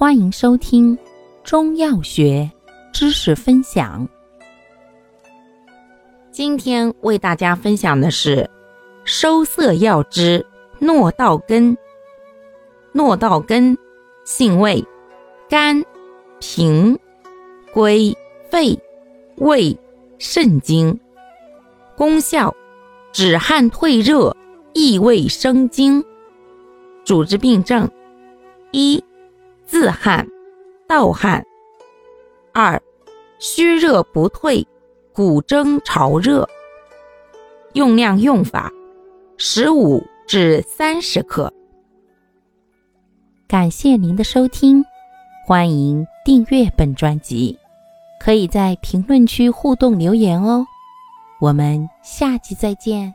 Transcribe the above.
欢迎收听中药学知识分享。今天为大家分享的是收涩药之诺道根。诺道根性味甘、平，归肺、胃、肾经。功效止汗退热、益胃生津。主治病症一。自汗、盗汗；二、虚热不退、骨蒸潮热。用量用法：十五至三十克。感谢您的收听，欢迎订阅本专辑，可以在评论区互动留言哦。我们下期再见。